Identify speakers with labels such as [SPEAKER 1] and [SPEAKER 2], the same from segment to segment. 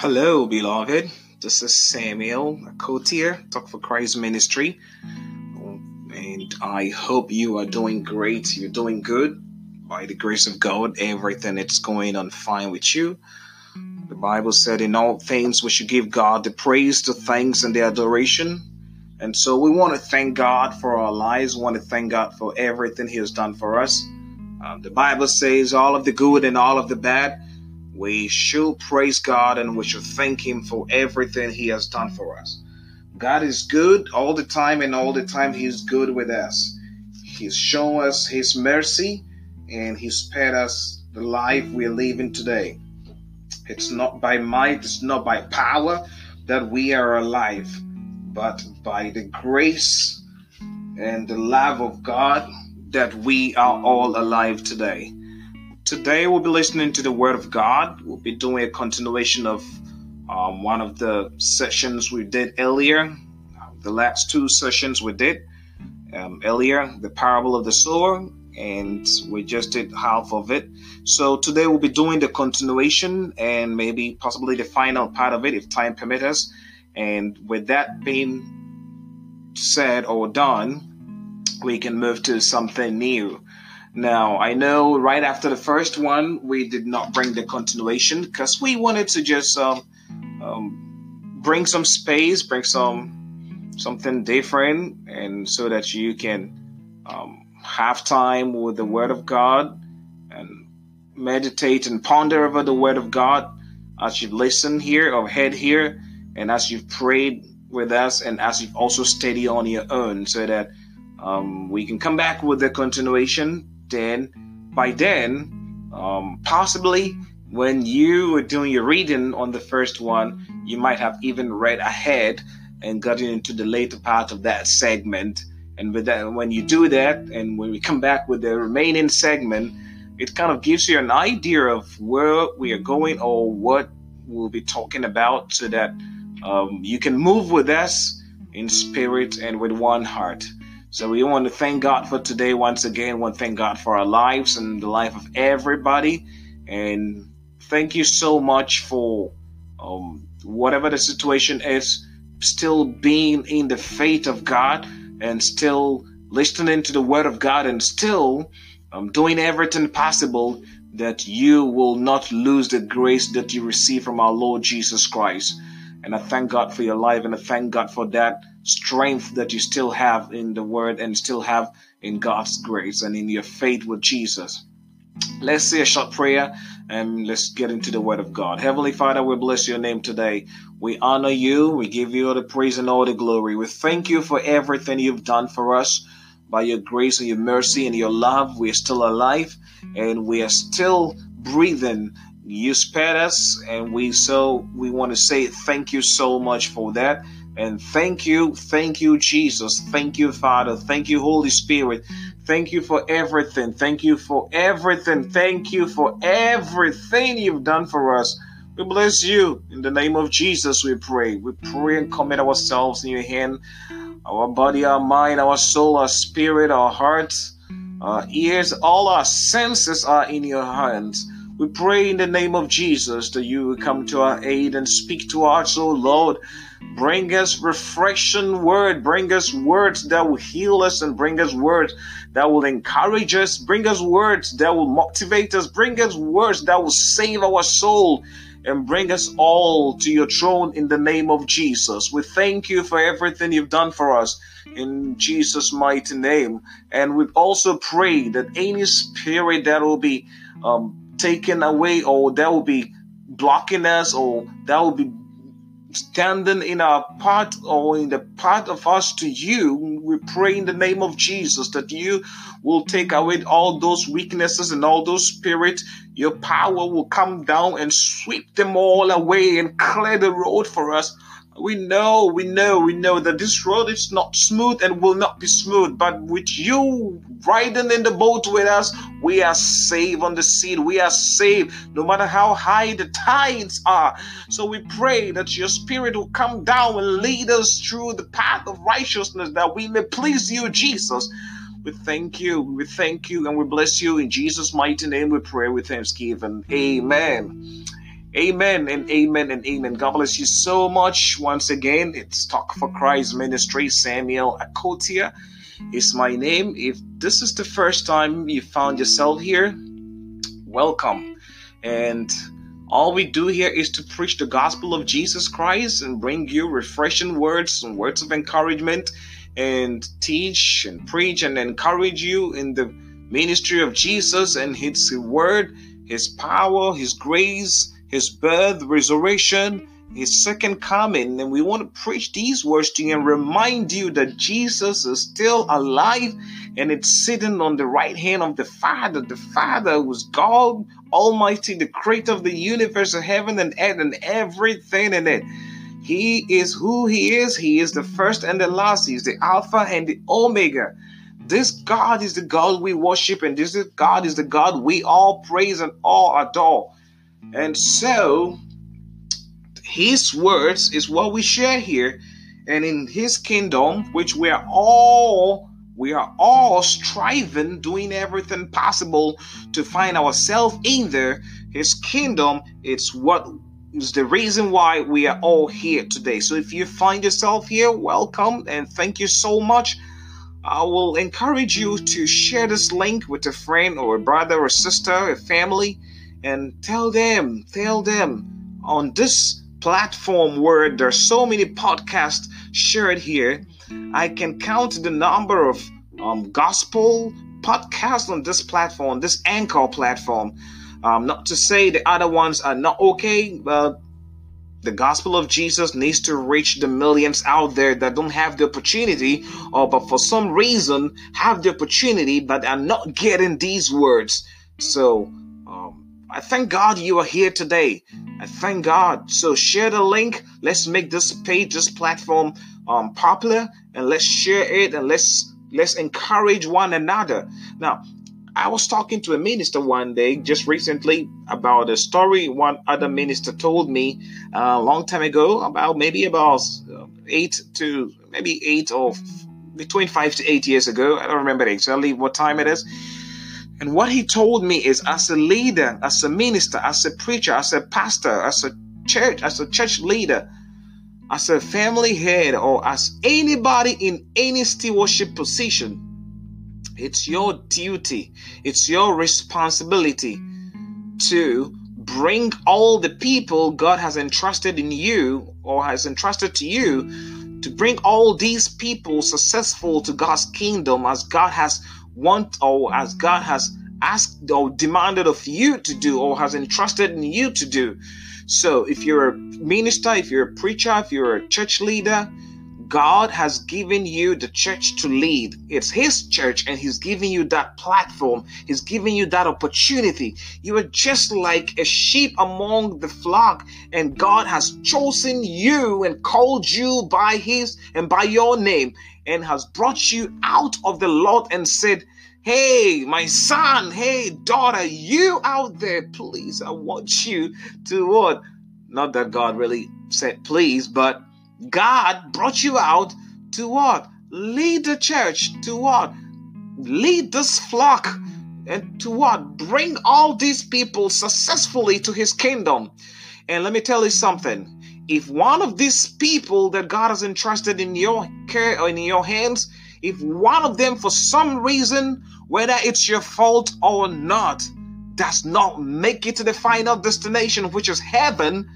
[SPEAKER 1] Hello, beloved. This is Samuel Akotier, Talk for Christ Ministry. And I hope you are doing great. You're doing good. By the grace of God, everything is going on fine with you. The Bible said, In all things, we should give God the praise, the thanks, and the adoration. And so we want to thank God for our lives. We want to thank God for everything He has done for us. Um, the Bible says, All of the good and all of the bad we should praise God and we should thank Him for everything He has done for us. God is good all the time, and all the time He's good with us. He's shown us His mercy and He's spared us the life we're living today. It's not by might, it's not by power that we are alive, but by the grace and the love of God that we are all alive today. Today we'll be listening to the Word of God. We'll be doing a continuation of um, one of the sessions we did earlier. The last two sessions we did um, earlier, the parable of the sower, and we just did half of it. So today we'll be doing the continuation and maybe possibly the final part of it if time permits us. And with that being said or done, we can move to something new. Now, I know right after the first one, we did not bring the continuation because we wanted to just um, um, bring some space, bring some something different, and so that you can um, have time with the Word of God and meditate and ponder over the Word of God as you listen here or head here, and as you've prayed with us, and as you've also studied on your own, so that um, we can come back with the continuation then by then, um, possibly when you were doing your reading on the first one, you might have even read ahead and gotten into the later part of that segment. And with that, when you do that, and when we come back with the remaining segment, it kind of gives you an idea of where we are going or what we'll be talking about so that um, you can move with us in spirit and with one heart. So we want to thank God for today once again. We want to thank God for our lives and the life of everybody. And thank you so much for um, whatever the situation is, still being in the faith of God and still listening to the word of God and still um, doing everything possible that you will not lose the grace that you receive from our Lord Jesus Christ. And I thank God for your life and I thank God for that strength that you still have in the word and still have in God's grace and in your faith with Jesus. Let's say a short prayer and let's get into the word of God. Heavenly Father, we bless your name today. We honor you. We give you all the praise and all the glory. We thank you for everything you've done for us. By your grace and your mercy and your love, we are still alive and we are still breathing. You spared us and we so we want to say thank you so much for that. And thank you, thank you, Jesus. Thank you, Father. Thank you, Holy Spirit. Thank you for everything. Thank you for everything. Thank you for everything you've done for us. We bless you. In the name of Jesus, we pray. We pray and commit ourselves in your hand. Our body, our mind, our soul, our spirit, our hearts, our ears, all our senses are in your hands. We pray in the name of Jesus that you will come to our aid and speak to us, O Lord. Bring us refreshing word. Bring us words that will heal us and bring us words that will encourage us. Bring us words that will motivate us. Bring us words that will save our soul and bring us all to your throne in the name of Jesus. We thank you for everything you've done for us in Jesus' mighty name. And we also pray that any spirit that will be um, taken away or that will be blocking us or that will be standing in our part or in the part of us to you, we pray in the name of Jesus that you will take away all those weaknesses and all those spirits. Your power will come down and sweep them all away and clear the road for us we know, we know, we know that this road is not smooth and will not be smooth. But with you riding in the boat with us, we are safe on the sea. We are safe no matter how high the tides are. So we pray that your spirit will come down and lead us through the path of righteousness that we may please you, Jesus. We thank you, we thank you, and we bless you. In Jesus' mighty name we pray with thanksgiving. Amen. Amen and amen and amen. God bless you so much. Once again, it's Talk for Christ Ministry. Samuel Akotia is my name. If this is the first time you found yourself here, welcome. And all we do here is to preach the gospel of Jesus Christ and bring you refreshing words and words of encouragement and teach and preach and encourage you in the ministry of Jesus and His word, His power, His grace his birth, resurrection, his second coming. And we want to preach these words to you and remind you that Jesus is still alive and it's sitting on the right hand of the Father. The Father was God Almighty, the creator of the universe, of heaven and earth, and everything in it. He is who He is. He is the first and the last. He is the Alpha and the Omega. This God is the God we worship, and this God is the God we all praise and all adore. And so, his words is what we share here. And in his kingdom, which we are all we are all striving, doing everything possible to find ourselves in there. His kingdom, it's what is the reason why we are all here today. So if you find yourself here, welcome and thank you so much. I will encourage you to share this link with a friend or a brother or sister, a family and tell them, tell them on this platform where there's so many podcasts shared here, I can count the number of um, gospel podcasts on this platform, this anchor platform. Um, not to say the other ones are not okay, but the gospel of Jesus needs to reach the millions out there that don't have the opportunity, or but for some reason have the opportunity but are not getting these words. So I thank God you are here today. I thank God. So share the link. Let's make this page, this platform um, popular, and let's share it and let's let's encourage one another. Now, I was talking to a minister one day just recently about a story one other minister told me uh, a long time ago about maybe about uh, eight to maybe eight or between five to eight years ago. I don't remember exactly what time it is and what he told me is as a leader, as a minister, as a preacher, as a pastor, as a church, as a church leader, as a family head, or as anybody in any stewardship position, it's your duty, it's your responsibility to bring all the people God has entrusted in you or has entrusted to you to bring all these people successful to God's kingdom as God has want or as God has asked or demanded of you to do or has entrusted in you to do. So if you're a minister, if you're a preacher, if you're a church leader, God has given you the church to lead. It's His church, and He's giving you that platform. He's giving you that opportunity. You are just like a sheep among the flock, and God has chosen you and called you by His and by your name and has brought you out of the lot and said, Hey, my son, hey, daughter, you out there, please, I want you to what? Not that God really said please, but God brought you out to what? Lead the church to what? Lead this flock and to what? Bring all these people successfully to his kingdom. And let me tell you something if one of these people that God has entrusted in your care or in your hands, if one of them for some reason, whether it's your fault or not, does not make it to the final destination, which is heaven,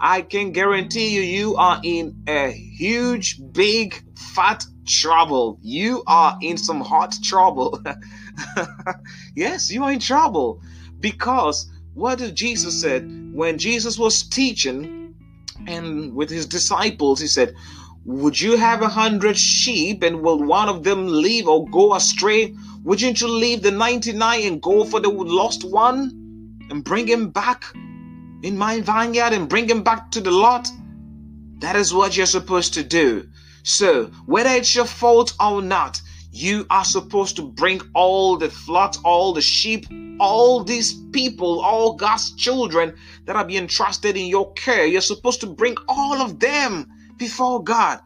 [SPEAKER 1] I can guarantee you, you are in a huge, big, fat trouble. You are in some hot trouble. yes, you are in trouble because what did Jesus said when Jesus was teaching? And with his disciples, he said, Would you have a hundred sheep and will one of them leave or go astray? Wouldn't you leave the 99 and go for the lost one and bring him back in my vineyard and bring him back to the lot? That is what you're supposed to do. So, whether it's your fault or not, you are supposed to bring all the flock, all the sheep, all these people, all God's children that are being trusted in your care. You're supposed to bring all of them before God.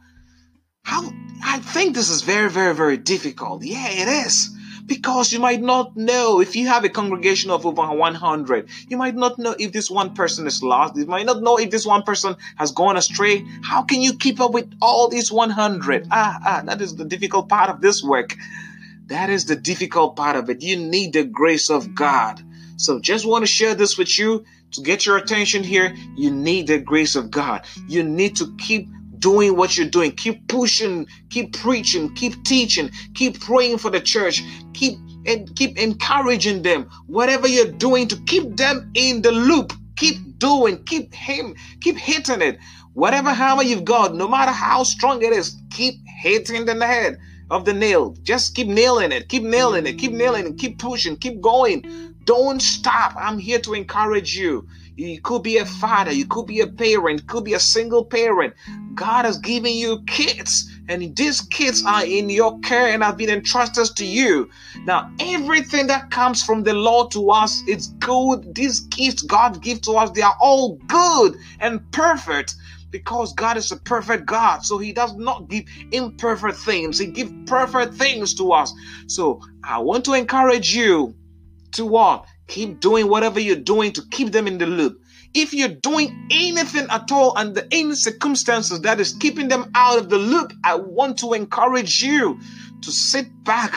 [SPEAKER 1] How I think this is very, very, very difficult. Yeah, it is. Because you might not know if you have a congregation of over 100, you might not know if this one person is lost. You might not know if this one person has gone astray. How can you keep up with all these 100? Ah, ah, that is the difficult part of this work. That is the difficult part of it. You need the grace of God. So just want to share this with you to get your attention here. You need the grace of God. You need to keep doing what you're doing. Keep pushing, keep preaching, keep teaching, keep praying for the church, keep and keep encouraging them. Whatever you're doing to keep them in the loop, keep doing, keep him, keep hitting it. Whatever hammer you've got, no matter how strong it is, keep hitting the head of the nail. Just keep nailing it, keep nailing it, keep nailing it, keep pushing, keep going. Don't stop. I'm here to encourage you. You could be a father, you could be a parent, could be a single parent. God has given you kids, and these kids are in your care and have been entrusted to you. Now, everything that comes from the Lord to us is good. These gifts God gives to us, they are all good and perfect because God is a perfect God. So He does not give imperfect things, He gives perfect things to us. So I want to encourage you to what? Keep doing whatever you're doing to keep them in the loop. If you're doing anything at all under any circumstances that is keeping them out of the loop, I want to encourage you to sit back,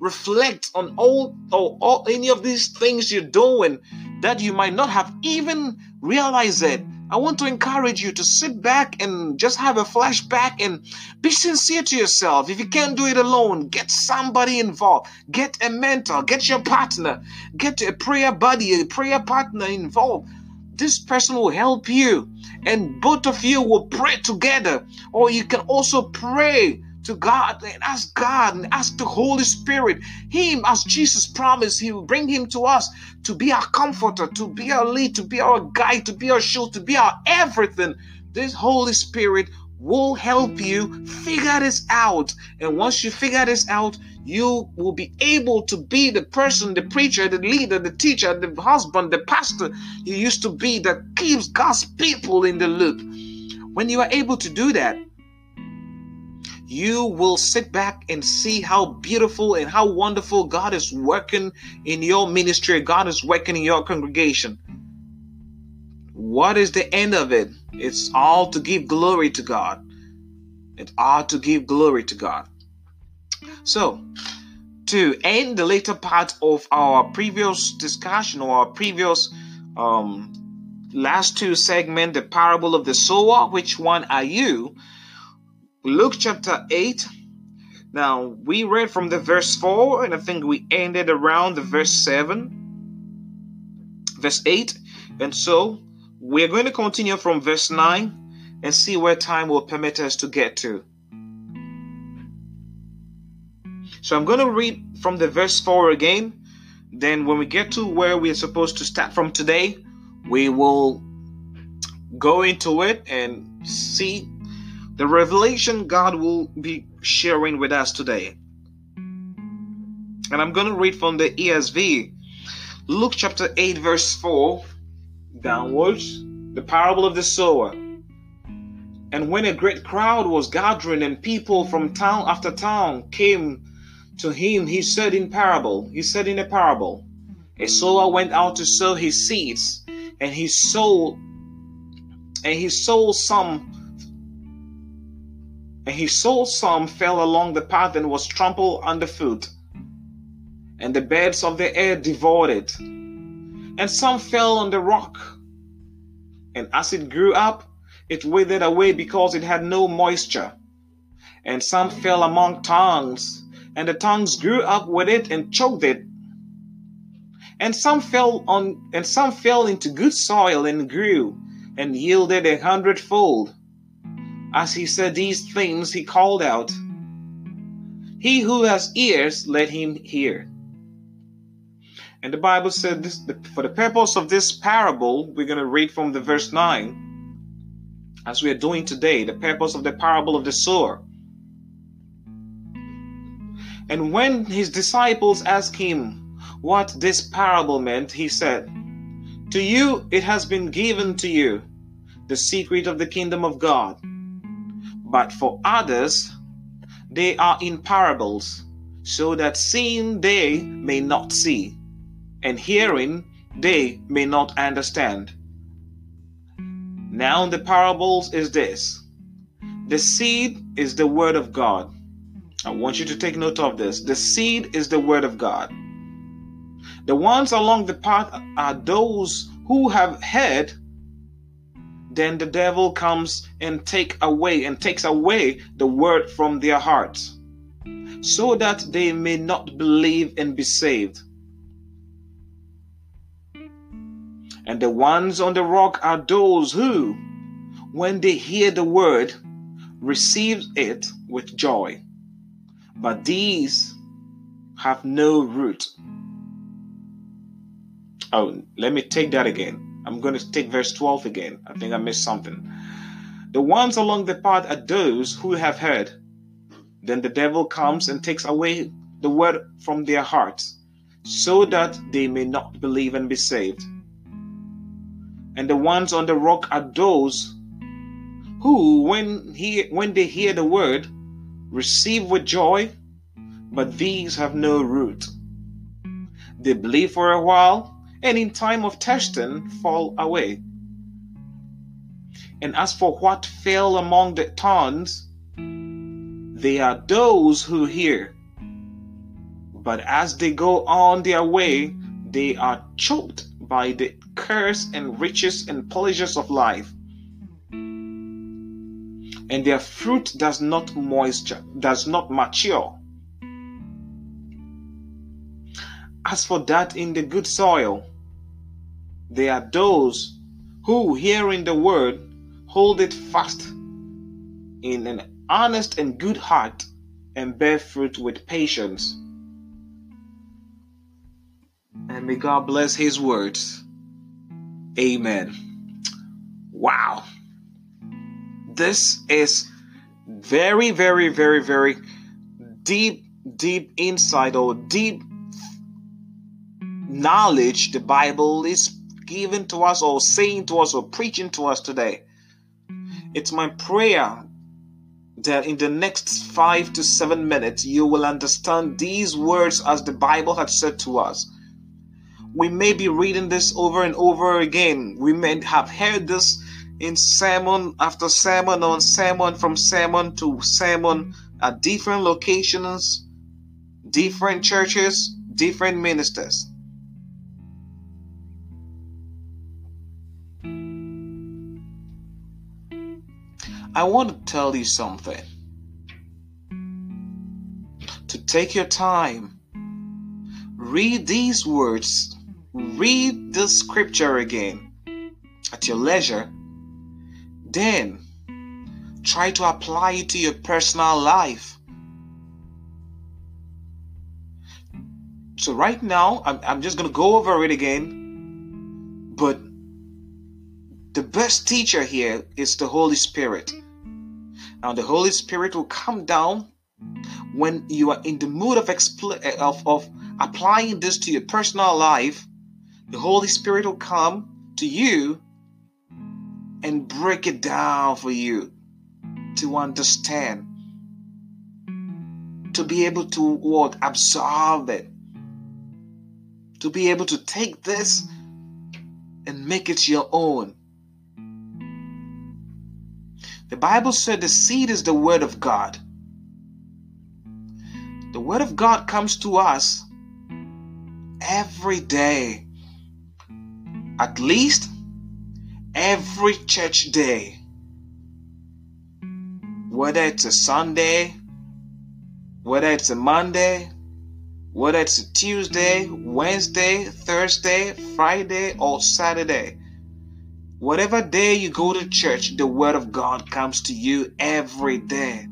[SPEAKER 1] reflect on all or all, any of these things you're doing that you might not have even realized it I want to encourage you to sit back and just have a flashback and be sincere to yourself. If you can't do it alone, get somebody involved. Get a mentor, get your partner, get a prayer buddy, a prayer partner involved. This person will help you, and both of you will pray together. Or you can also pray to God and ask God and ask the Holy Spirit, Him, as Jesus promised, He will bring Him to us to be our comforter, to be our lead, to be our guide, to be our shield, to be our everything. This Holy Spirit will help you figure this out. And once you figure this out, you will be able to be the person, the preacher, the leader, the teacher, the husband, the pastor you used to be that keeps God's people in the loop. When you are able to do that, you will sit back and see how beautiful and how wonderful God is working in your ministry, God is working in your congregation. What is the end of it? It's all to give glory to God. It's all to give glory to God. So, to end the later part of our previous discussion or our previous um, last two segment, the parable of the sower, which one are you? Luke chapter 8. Now, we read from the verse 4, and I think we ended around the verse 7, verse 8. And so, we're going to continue from verse 9 and see where time will permit us to get to. So, I'm going to read from the verse 4 again. Then, when we get to where we're supposed to start from today, we will go into it and see the revelation God will be sharing with us today. And I'm going to read from the ESV, Luke chapter 8, verse 4 downwards, the parable of the sower. And when a great crowd was gathering and people from town after town came to him, he said in parable, he said in a parable, a sower went out to sow his seeds, and he sowed, and he sowed some and he saw some fell along the path and was trampled underfoot, and the birds of the air devoured it. And some fell on the rock, and as it grew up, it withered away because it had no moisture. And some fell among tongues, and the tongues grew up with it and choked it. And some fell on and some fell into good soil and grew and yielded a hundredfold. As he said these things, he called out, He who has ears, let him hear. And the Bible said, this, for the purpose of this parable, we're going to read from the verse 9, as we are doing today, the purpose of the parable of the sower. And when his disciples asked him what this parable meant, he said, To you it has been given to you the secret of the kingdom of God but for others, they are in parables, so that seeing they may not see, and hearing they may not understand. Now, the parables is this the seed is the word of God. I want you to take note of this. The seed is the word of God. The ones along the path are those who have heard. Then the devil comes and take away and takes away the word from their hearts, so that they may not believe and be saved. And the ones on the rock are those who, when they hear the word, receive it with joy. But these have no root. Oh, let me take that again. I'm going to take verse 12 again. I think I missed something. The ones along the path are those who have heard. Then the devil comes and takes away the word from their hearts, so that they may not believe and be saved and the ones on the rock are those who, when he when they hear the word, receive with joy, but these have no root. They believe for a while, and in time of testing fall away. And as for what fell among the thorns, they are those who hear. But as they go on their way, they are choked by the curse and riches and pleasures of life. And their fruit does not moisture, does not mature. As for that in the good soil, they are those who, hearing the word, hold it fast in an honest and good heart and bear fruit with patience. And may God bless His words. Amen. Wow. This is very, very, very, very deep, deep insight or deep knowledge the Bible is giving to us or saying to us or preaching to us today. It's my prayer that in the next five to seven minutes you will understand these words as the Bible had said to us we may be reading this over and over again. We may have heard this in sermon after sermon on sermon from sermon to sermon at different locations, different churches, different ministers. I want to tell you something. To take your time, read these words read the scripture again at your leisure, then try to apply it to your personal life. So, right now, I'm, I'm just going to go over it again, but the best teacher here is the Holy Spirit. Now, the Holy Spirit will come down when you are in the mood of, expl- eh, of, of applying this to your personal life the Holy Spirit will come to you and break it down for you to understand, to be able to what absorb it, to be able to take this and make it your own. The Bible said the seed is the word of God. The word of God comes to us every day at least every church day, whether it's a Sunday, whether it's a Monday, whether it's a Tuesday, Wednesday, Thursday, Friday, or Saturday. Whatever day you go to church, the Word of God comes to you every day.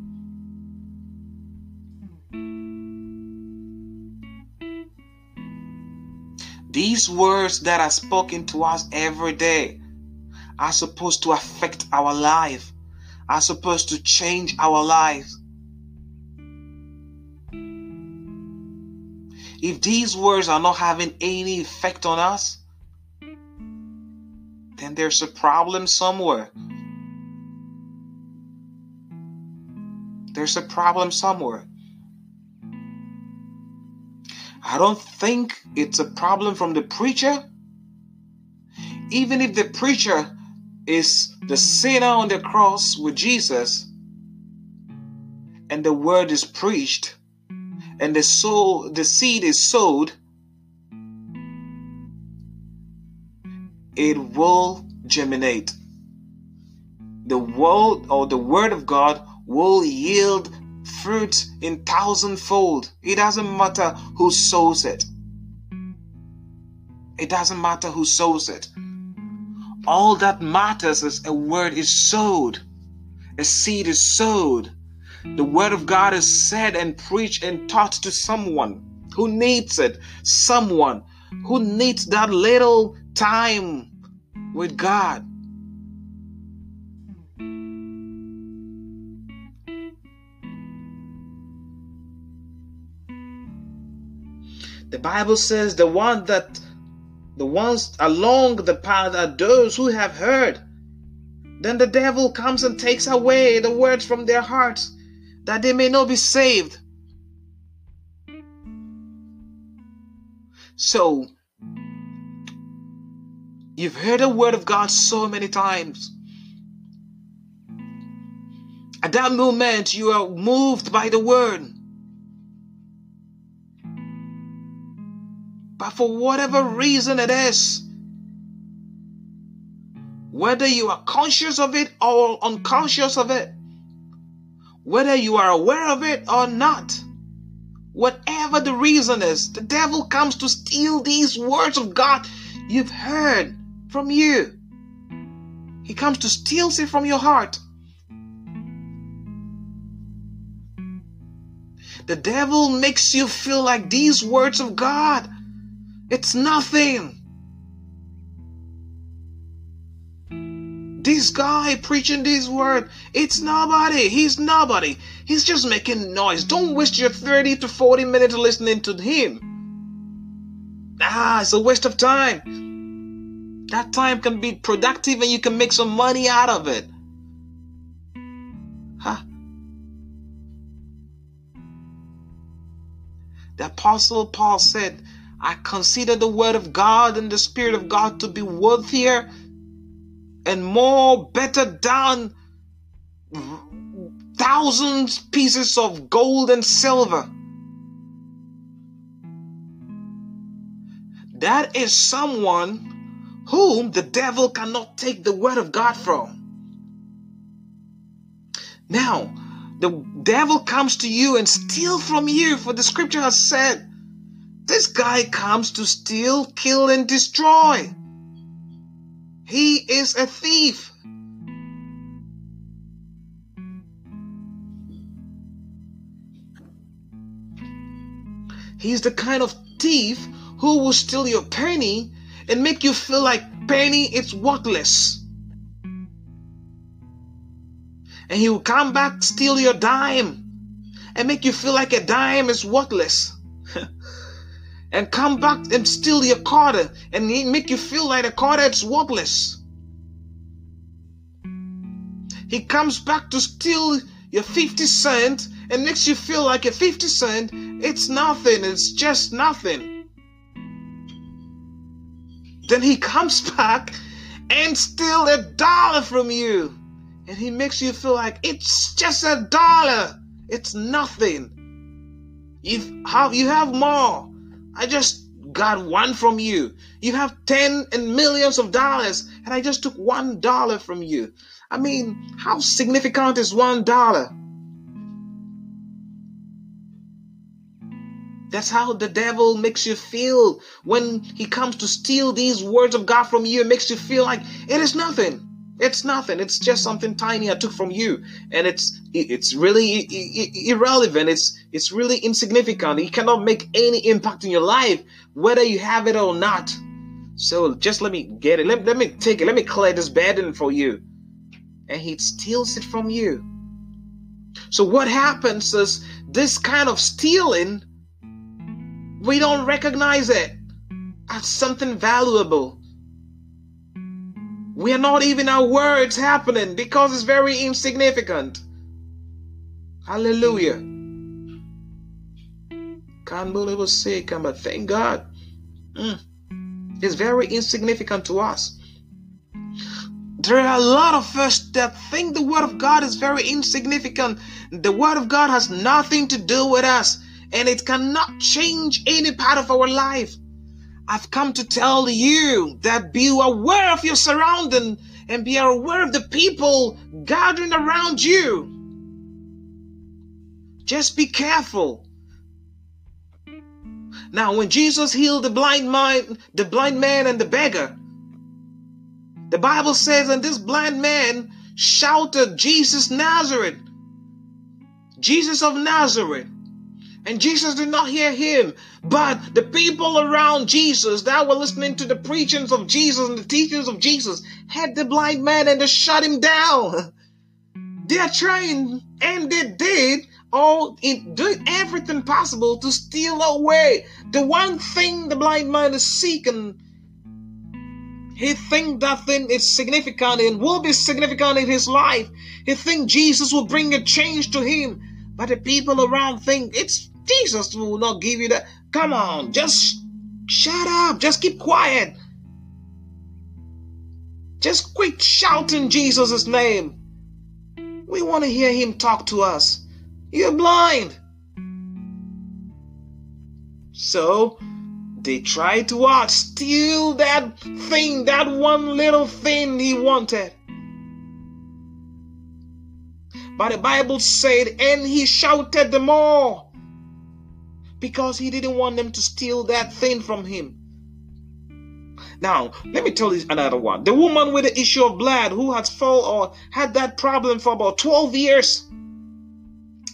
[SPEAKER 1] These words that are spoken to us every day are supposed to affect our life, are supposed to change our lives. If these words are not having any effect on us, then there's a problem somewhere. There's a problem somewhere. I don't think it's a problem from the preacher. Even if the preacher is the sinner on the cross with Jesus and the word is preached and the soul the seed is sowed it will germinate. The world or the word of god will yield fruit in thousandfold. It doesn't matter who sows it. It doesn't matter who sows it. All that matters is a word is sowed. A seed is sowed. The word of god is said and preached and taught to someone who needs it. Someone who needs that little time with god The Bible says the one that the ones along the path are those who have heard. Then the devil comes and takes away the words from their hearts that they may not be saved. So, you've heard the word of God so many times. At that moment, you are moved by the word. But for whatever reason it is, whether you are conscious of it or unconscious of it, whether you are aware of it or not, whatever the reason is, the devil comes to steal these words of God you've heard from you. He comes to steal it from your heart. The devil makes you feel like these words of God it's nothing. This guy preaching this word, it's nobody. He's nobody. He's just making noise. Don't waste your 30 to 40 minutes listening to him. Ah, it's a waste of time. That time can be productive and you can make some money out of it. Huh? The Apostle Paul said, I consider the Word of God and the Spirit of God to be worthier and more better than thousands pieces of gold and silver. That is someone whom the devil cannot take the word of God from. Now, the devil comes to you and steal from you, for the scripture has said, this guy comes to steal, kill, and destroy. He is a thief. He's the kind of thief who will steal your penny and make you feel like penny is worthless. And he will come back, steal your dime, and make you feel like a dime is worthless. and come back and steal your quarter and make you feel like a quarter is worthless. He comes back to steal your 50 cent and makes you feel like a 50 cent, it's nothing, it's just nothing. Then he comes back and steal a dollar from you. And he makes you feel like it's just a dollar. It's nothing. You have you have more. I just got one from you. You have 10 and millions of dollars, and I just took one dollar from you. I mean, how significant is one dollar? That's how the devil makes you feel when he comes to steal these words of God from you. It makes you feel like it is nothing. It's nothing. It's just something tiny I took from you, and it's it's really irrelevant. It's it's really insignificant. It cannot make any impact in your life, whether you have it or not. So just let me get it. Let, let me take it. Let me clear this burden for you, and he steals it from you. So what happens is this kind of stealing, we don't recognize it as something valuable we are not even our words happening because it's very insignificant. Hallelujah. can't believe it's sick, but thank God. Mm. It's very insignificant to us. There are a lot of us that think the Word of God is very insignificant. The Word of God has nothing to do with us, and it cannot change any part of our life. I've come to tell you that be aware of your surrounding and be aware of the people gathering around you. Just be careful. Now, when Jesus healed the blind man, the blind man and the beggar, the Bible says, and this blind man shouted, Jesus Nazareth, Jesus of Nazareth. And Jesus did not hear him, but the people around Jesus that were listening to the preachings of Jesus and the teachings of Jesus had the blind man and they shut him down. They're trying, and they did all in doing everything possible to steal away the one thing the blind man is seeking. He think that thing is significant and will be significant in his life. He think Jesus will bring a change to him, but the people around think it's Jesus will not give you that. Come on, just shut up. Just keep quiet. Just quit shouting Jesus' name. We want to hear him talk to us. You're blind. So they tried to what? Steal that thing, that one little thing he wanted. But the Bible said, and he shouted the more because he didn't want them to steal that thing from him. Now, let me tell you another one. The woman with the issue of blood who had fall or had that problem for about 12 years.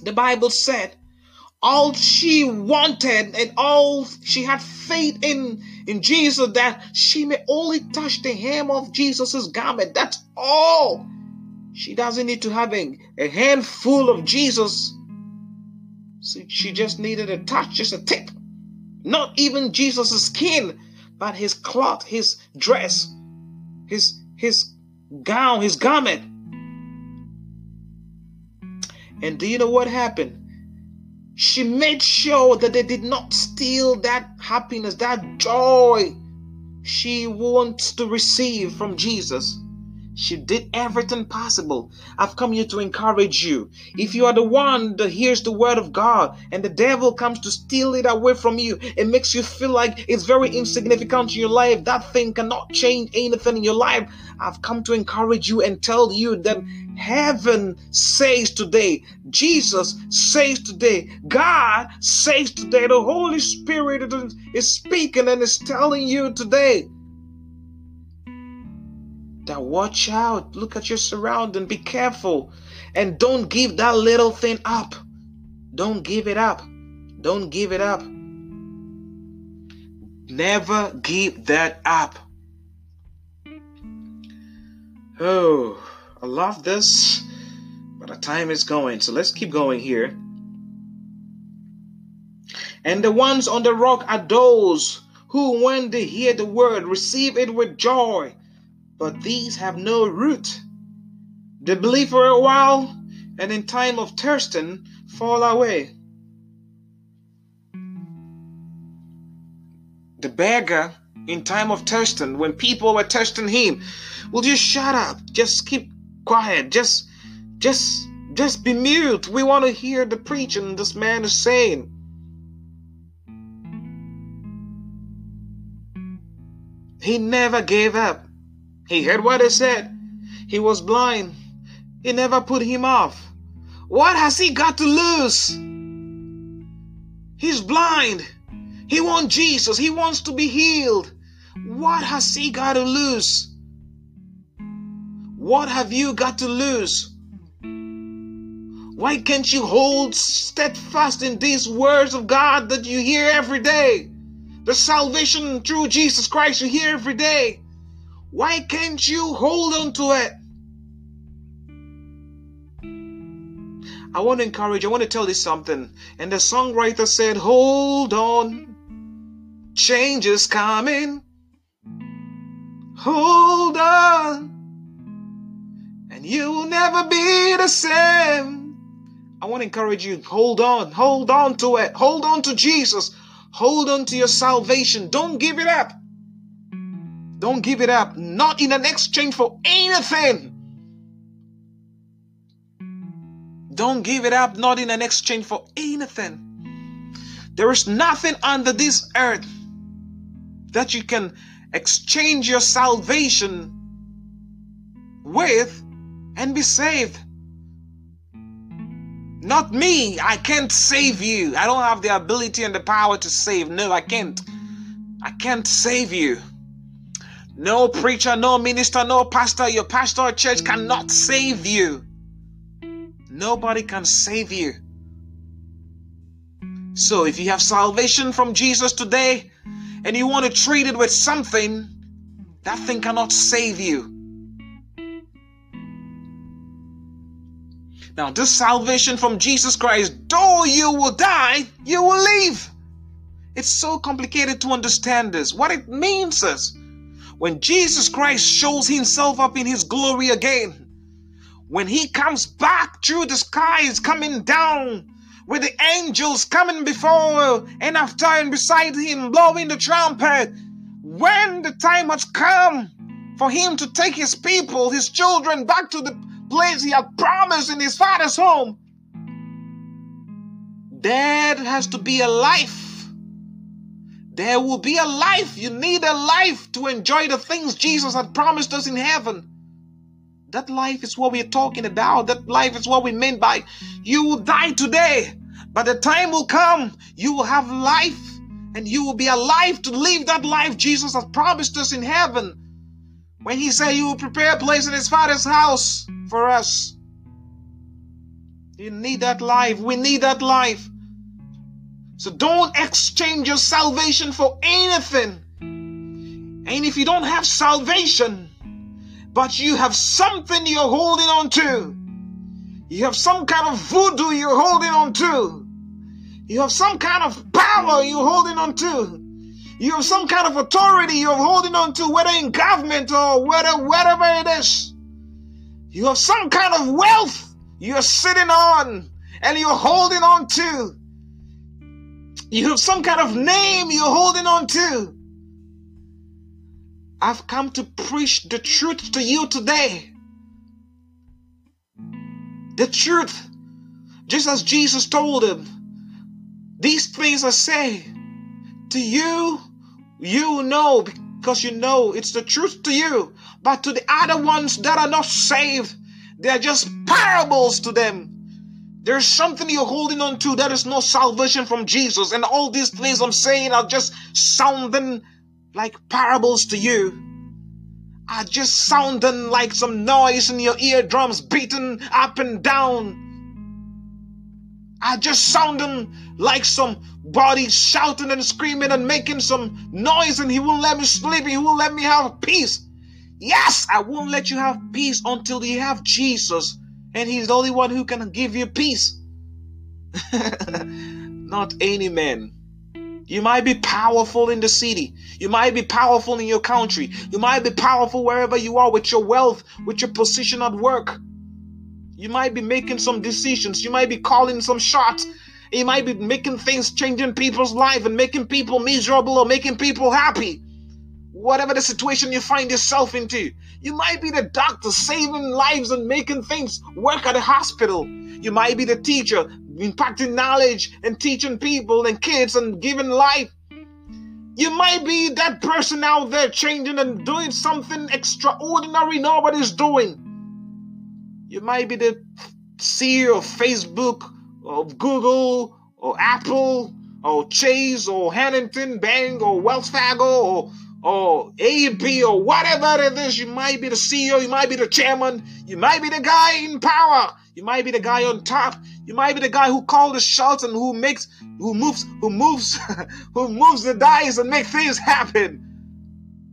[SPEAKER 1] The Bible said all she wanted and all she had faith in in Jesus that she may only touch the hem of Jesus's garment. That's all. She doesn't need to have a, a handful of Jesus she just needed a touch, just a tip. Not even Jesus' skin, but his cloth, his dress, his his gown, his garment. And do you know what happened? She made sure that they did not steal that happiness, that joy she wants to receive from Jesus. She did everything possible. I've come here to encourage you. If you are the one that hears the word of God and the devil comes to steal it away from you, it makes you feel like it's very insignificant in your life. That thing cannot change anything in your life. I've come to encourage you and tell you that heaven says today, Jesus says today, God says today, the Holy Spirit is speaking and is telling you today that watch out, look at your surrounding, be careful, and don't give that little thing up. Don't give it up. Don't give it up. Never give that up. Oh, I love this, but the time is going, so let's keep going here. And the ones on the rock are those who, when they hear the word, receive it with joy but these have no root. They believe for a while, and in time of thirsting fall away. The beggar, in time of thirsting, when people were thirsting him, will you shut up? Just keep quiet. Just, just, just be mute. We want to hear the preaching this man is saying. He never gave up. He heard what they said. He was blind. He never put him off. What has he got to lose? He's blind. He wants Jesus. He wants to be healed. What has he got to lose? What have you got to lose? Why can't you hold steadfast in these words of God that you hear every day? The salvation through Jesus Christ you hear every day. Why can't you hold on to it? I want to encourage, I want to tell you something. And the songwriter said, Hold on, change is coming. Hold on, and you will never be the same. I want to encourage you hold on, hold on to it, hold on to Jesus, hold on to your salvation. Don't give it up. Don't give it up, not in an exchange for anything. Don't give it up, not in an exchange for anything. There is nothing under this earth that you can exchange your salvation with and be saved. Not me. I can't save you. I don't have the ability and the power to save. No, I can't. I can't save you. No preacher, no minister, no pastor, your pastor church cannot save you. Nobody can save you. So if you have salvation from Jesus today and you want to treat it with something, that thing cannot save you. Now, this salvation from Jesus Christ, though you will die, you will live. It's so complicated to understand this. What it means is when Jesus Christ shows himself up in his glory again, when he comes back through the skies, coming down with the angels coming before and after and beside him, blowing the trumpet, when the time has come for him to take his people, his children, back to the place he had promised in his father's home, there has to be a life. There will be a life. You need a life to enjoy the things Jesus had promised us in heaven. That life is what we're talking about. That life is what we mean by you will die today, but the time will come, you will have life and you will be alive to live that life Jesus has promised us in heaven. When he said he will prepare a place in his father's house for us. You need that life. We need that life. So don't exchange your salvation for anything. And if you don't have salvation, but you have something you're holding on to, you have some kind of voodoo you're holding on to, you have some kind of power you're holding on to, you have some kind of authority you're holding on to, whether in government or whether whatever it is. You have some kind of wealth you're sitting on and you're holding on to. You have some kind of name you're holding on to. I've come to preach the truth to you today. The truth. Just as Jesus told him, these things I say to you, you know because you know it's the truth to you. But to the other ones that are not saved, they are just parables to them. There's something you're holding on to that is no salvation from Jesus. And all these things I'm saying are just sounding like parables to you. Are just sounding like some noise in your eardrums beating up and down. Are just sounding like some body shouting and screaming and making some noise and he won't let me sleep. He won't let me have peace. Yes, I won't let you have peace until you have Jesus. And he's the only one who can give you peace. Not any man. You might be powerful in the city. You might be powerful in your country. You might be powerful wherever you are with your wealth, with your position at work. You might be making some decisions. You might be calling some shots. You might be making things, changing people's life and making people miserable or making people happy whatever the situation you find yourself into. You might be the doctor saving lives and making things work at a hospital. You might be the teacher impacting knowledge and teaching people and kids and giving life. You might be that person out there changing and doing something extraordinary nobody's doing. You might be the CEO of Facebook, of Google, or Apple, or Chase, or Huntington Bank, or Wells Fargo, or or AB or whatever it is. You might be the CEO, you might be the chairman, you might be the guy in power, you might be the guy on top, you might be the guy who calls the shots and who makes, who moves, who moves, who moves the dice and make things happen.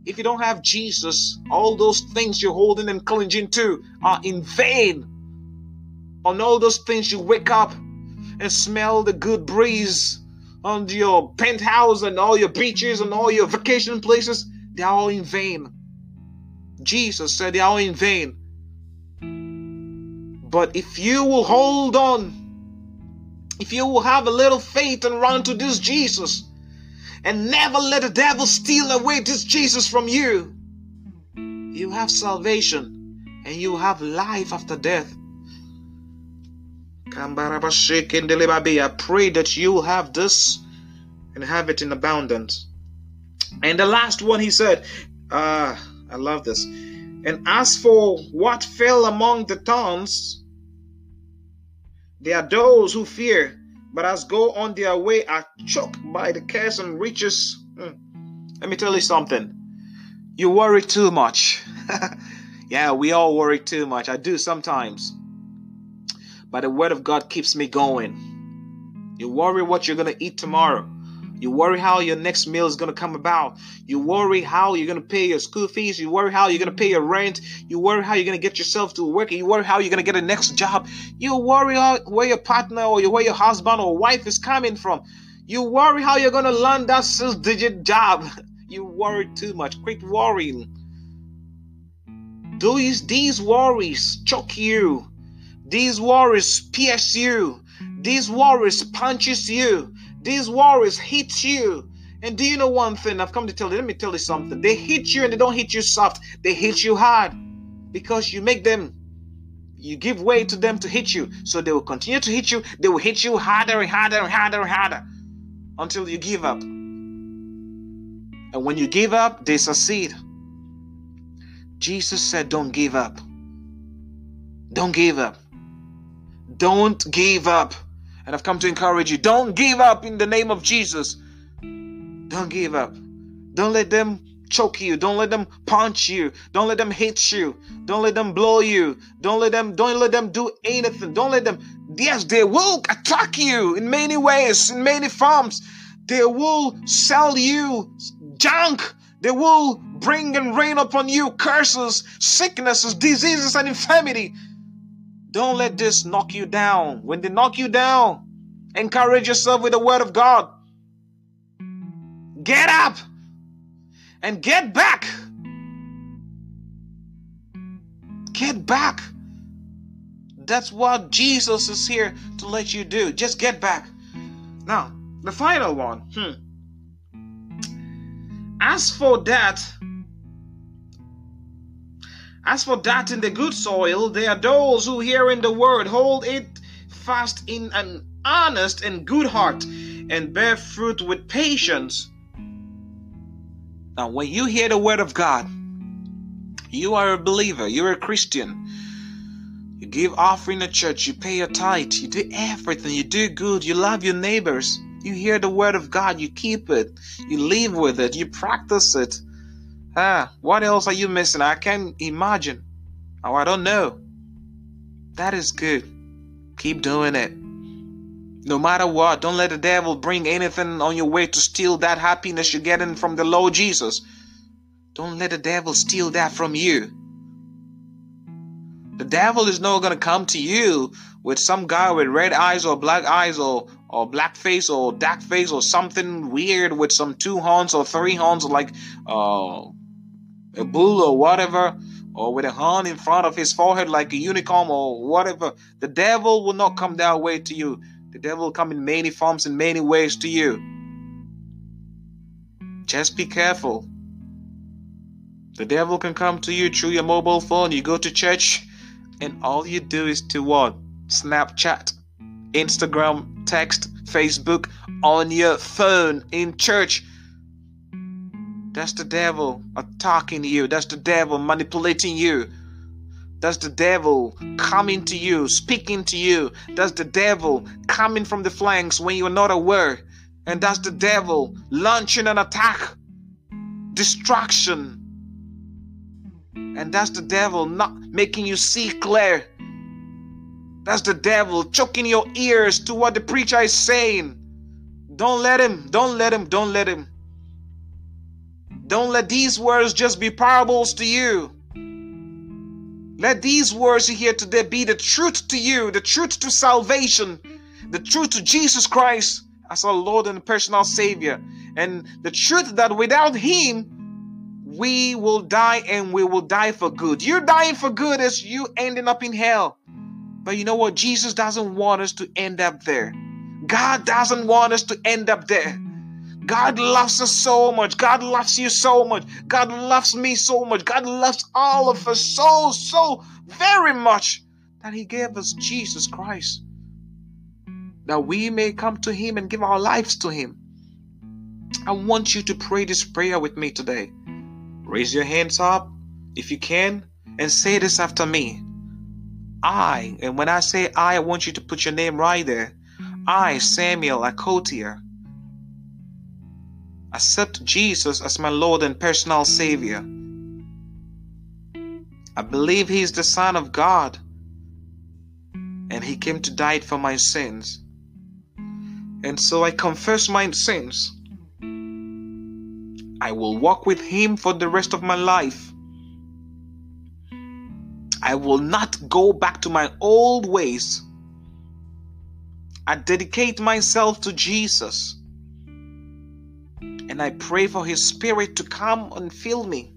[SPEAKER 1] If you don't have Jesus, all those things you're holding and clinging to are in vain. On all those things you wake up and smell the good breeze on your penthouse and all your beaches and all your vacation places, they're all in vain. Jesus said they're all in vain. But if you will hold on if you will have a little faith and run to this Jesus and never let the devil steal away this Jesus from you, you have salvation and you have life after death. I pray that you have this and have it in abundance. And the last one he said, uh, I love this. And as for what fell among the thorns, there are those who fear, but as go on their way are choked by the cares and riches. Hmm. Let me tell you something. You worry too much. yeah, we all worry too much. I do sometimes. But the word of God keeps me going. You worry what you're going to eat tomorrow. You worry how your next meal is going to come about. You worry how you're going to pay your school fees. You worry how you're going to pay your rent. You worry how you're going to get yourself to work. You worry how you're going to get a next job. You worry where your partner or where your husband or wife is coming from. You worry how you're going to land that six digit job. You worry too much. Quit worrying. These, these worries choke you. These worries pierce you. These worries punches you. These worries hit you. And do you know one thing? I've come to tell you. Let me tell you something. They hit you and they don't hit you soft. They hit you hard because you make them, you give way to them to hit you. So they will continue to hit you. They will hit you harder and harder and harder and harder until you give up. And when you give up, they succeed. Jesus said, Don't give up. Don't give up. Don't give up. And I've come to encourage you don't give up in the name of Jesus. Don't give up. Don't let them choke you. Don't let them punch you. Don't let them hit you. Don't let them blow you. Don't let them don't let them do anything. Don't let them yes, they will attack you in many ways, in many forms. They will sell you junk. They will bring and rain upon you curses, sicknesses, diseases, and infirmity. Don't let this knock you down. When they knock you down, encourage yourself with the word of God. Get up and get back. Get back. That's what Jesus is here to let you do. Just get back. Now, the final one. Hmm. As for that, as for that in the good soil, there are those who hearing the word hold it fast in an honest and good heart and bear fruit with patience. Now, when you hear the word of God, you are a believer, you're a Christian. You give offering to church, you pay your tithe, you do everything, you do good, you love your neighbors. You hear the word of God, you keep it, you live with it, you practice it. Ah, what else are you missing? I can't imagine. Oh, I don't know. That is good. Keep doing it. No matter what, don't let the devil bring anything on your way to steal that happiness you're getting from the Lord Jesus. Don't let the devil steal that from you. The devil is not going to come to you with some guy with red eyes or black eyes or or black face or dark face or something weird with some two horns or three horns like uh a bull or whatever, or with a horn in front of his forehead like a unicorn or whatever, the devil will not come that way to you. The devil will come in many forms in many ways to you. Just be careful. The devil can come to you through your mobile phone. You go to church, and all you do is to what? Snapchat, Instagram, text, Facebook on your phone in church. That's the devil attacking you. That's the devil manipulating you. That's the devil coming to you, speaking to you. That's the devil coming from the flanks when you're not aware. And that's the devil launching an attack, distraction. And that's the devil not making you see clear. That's the devil choking your ears to what the preacher is saying. Don't let him, don't let him, don't let him. Don't let these words just be parables to you. Let these words you hear today be the truth to you, the truth to salvation, the truth to Jesus Christ as our Lord and personal Savior, and the truth that without Him, we will die and we will die for good. You're dying for good as you ending up in hell. But you know what? Jesus doesn't want us to end up there. God doesn't want us to end up there. God loves us so much. God loves you so much. God loves me so much. God loves all of us so, so very much that He gave us Jesus Christ that we may come to Him and give our lives to Him. I want you to pray this prayer with me today. Raise your hands up if you can and say this after me. I, and when I say I, I want you to put your name right there. I, Samuel Akotia, accept Jesus as my Lord and personal Savior. I believe He is the Son of God and He came to die for my sins. And so I confess my sins. I will walk with Him for the rest of my life. I will not go back to my old ways. I dedicate myself to Jesus. And I pray for His Spirit to come and fill me,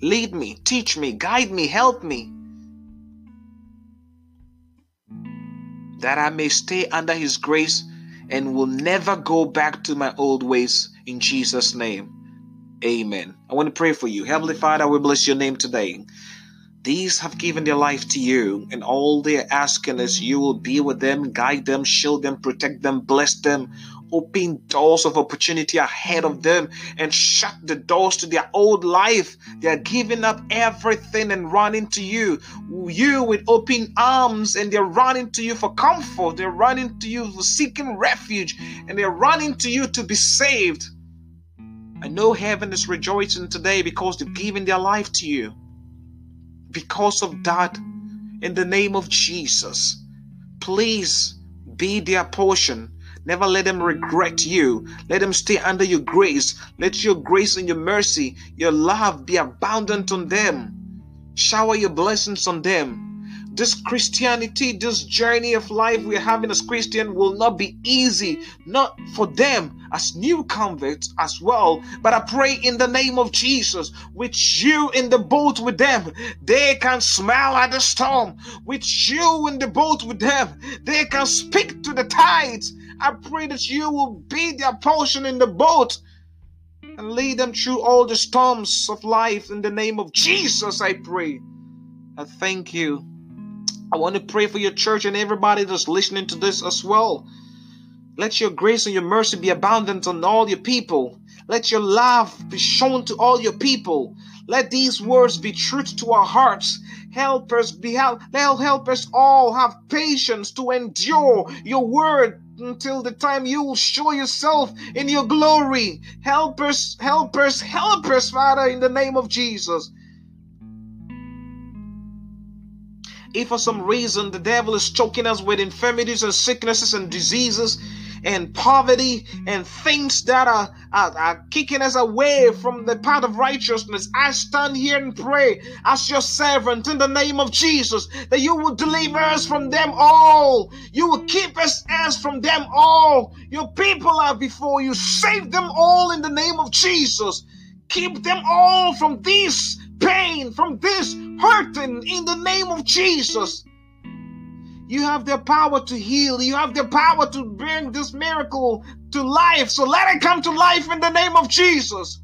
[SPEAKER 1] lead me, teach me, guide me, help me. That I may stay under His grace and will never go back to my old ways in Jesus' name. Amen. I want to pray for you. Heavenly Father, we bless your name today. These have given their life to you, and all they're asking is you will be with them, guide them, shield them, protect them, bless them, open doors of opportunity ahead of them, and shut the doors to their old life. They are giving up everything and running to you. You with open arms, and they're running to you for comfort. They're running to you for seeking refuge, and they're running to you to be saved. I know heaven is rejoicing today because they've given their life to you because of that in the name of Jesus. Please be their portion. Never let them regret you. Let them stay under your grace. Let your grace and your mercy, your love be abundant on them. Shower your blessings on them. This Christianity, this journey of life we're having as Christian will not be easy, not for them as new converts as well. But I pray in the name of Jesus, with you in the boat with them, they can smile at the storm. With you in the boat with them, they can speak to the tides. I pray that you will be their portion in the boat and lead them through all the storms of life in the name of Jesus. I pray. I thank you. I want to pray for your church and everybody that's listening to this as well. Let your grace and your mercy be abundant on all your people. Let your love be shown to all your people. Let these words be truth to our hearts. Help us be help, help us all have patience to endure your word until the time you will show yourself in your glory. Help us, help us, help us, Father, in the name of Jesus. If for some reason the devil is choking us with infirmities and sicknesses and diseases and poverty and things that are, are, are, kicking us away from the path of righteousness, I stand here and pray as your servant in the name of Jesus that you will deliver us from them all. You will keep us as from them all. Your people are before you. Save them all in the name of Jesus. Keep them all from this pain, from this hurting in the name of Jesus. You have the power to heal. You have the power to bring this miracle to life. So let it come to life in the name of Jesus.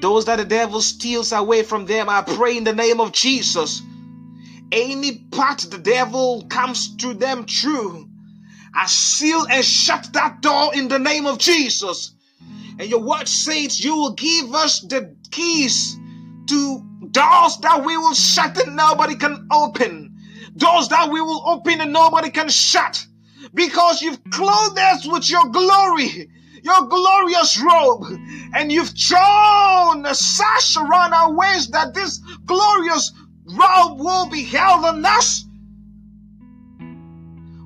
[SPEAKER 1] Those that the devil steals away from them, I pray in the name of Jesus any part the devil comes to them through, I seal and shut that door in the name of Jesus. And your word says you will give us the keys to doors that we will shut and nobody can open. Doors that we will open and nobody can shut. Because you've clothed us with your glory, your glorious robe, and you've drawn a sash around our waist that this glorious robe will be held on us.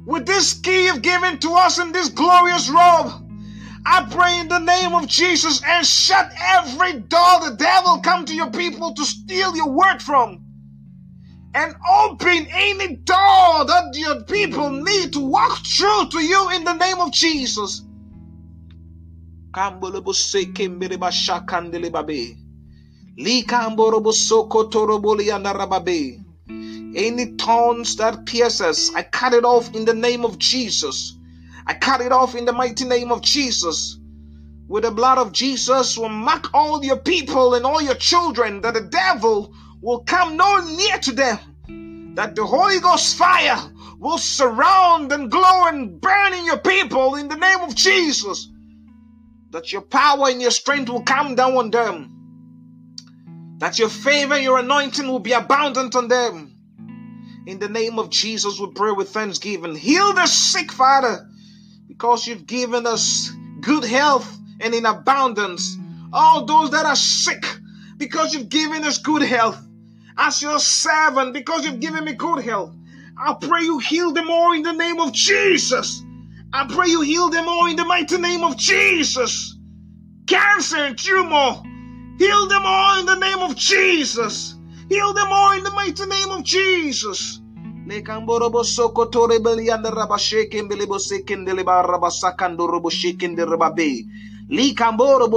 [SPEAKER 1] With this key you've given to us in this glorious robe, I pray in the name of Jesus and shut every door the devil come to your people to steal your word from. And open any door that your people need to walk through to you in the name of Jesus. Any thorns that pierces, I cut it off in the name of Jesus. I cut it off in the mighty name of Jesus. With the blood of Jesus, will mark all your people and all your children that the devil will come no near to them. That the Holy Ghost fire will surround and glow and burn in your people in the name of Jesus. That your power and your strength will come down on them. That your favor, your anointing will be abundant on them. In the name of Jesus, we pray with thanksgiving. Heal the sick, Father, because you've given us good health and in abundance. All those that are sick, because you've given us good health. As your servant, because you've given me good health. I pray you heal them all in the name of Jesus. I pray you heal them all in the mighty name of Jesus. Cancer and tumor, heal them all in the name of Jesus. Heal them all in the mighty name of Jesus.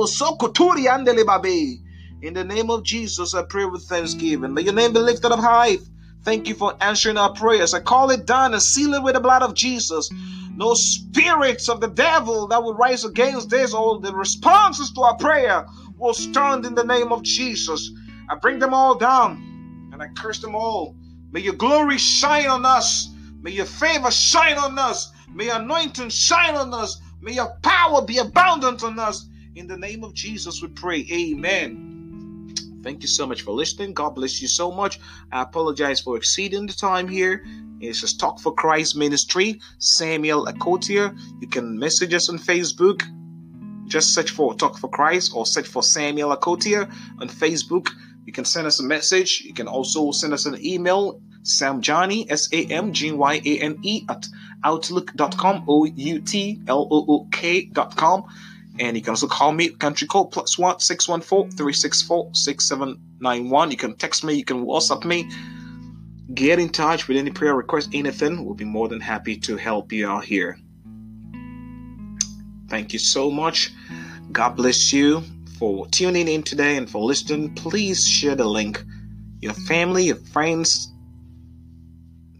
[SPEAKER 1] Sokoturi andelebabe. In the name of Jesus, I pray with thanksgiving. May your name be lifted up high. Thank you for answering our prayers. I call it done and seal it with the blood of Jesus. No spirits of the devil that will rise against this or the responses to our prayer will stand in the name of Jesus. I bring them all down and I curse them all. May your glory shine on us. May your favor shine on us. May your anointing shine on us. May your power be abundant on us. In the name of Jesus, we pray. Amen. Thank you so much for listening. God bless you so much. I apologize for exceeding the time here. It's just Talk for Christ Ministry, Samuel Akotia. You can message us on Facebook. Just search for Talk for Christ or search for Samuel Akotia on Facebook. You can send us a message. You can also send us an email, samgyane, S A M G Y A N E, at outlook.com, O U T L O O K.com. And you can also call me, country code plus one six one four three six four six seven nine one. You can text me, you can WhatsApp me. Get in touch with any prayer request, anything. We'll be more than happy to help you out here. Thank you so much. God bless you for tuning in today and for listening. Please share the link. Your family, your friends,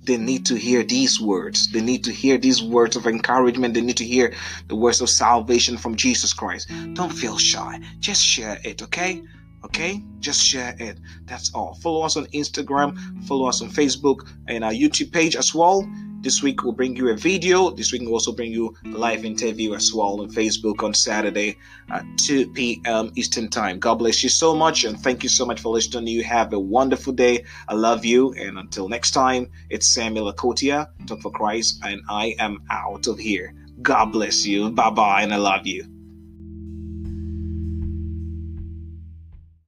[SPEAKER 1] they need to hear these words. They need to hear these words of encouragement. They need to hear the words of salvation from Jesus Christ. Don't feel shy. Just share it, okay? Okay? Just share it. That's all. Follow us on Instagram, follow us on Facebook and our YouTube page as well. This week we'll bring you a video. This week we'll also bring you a live interview as well on Facebook on Saturday at 2 p.m. Eastern Time. God bless you so much and thank you so much for listening. You have a wonderful day. I love you. And until next time, it's Samuel Akotia, Talk for Christ, and I am out of here. God bless you. Bye bye, and I love you.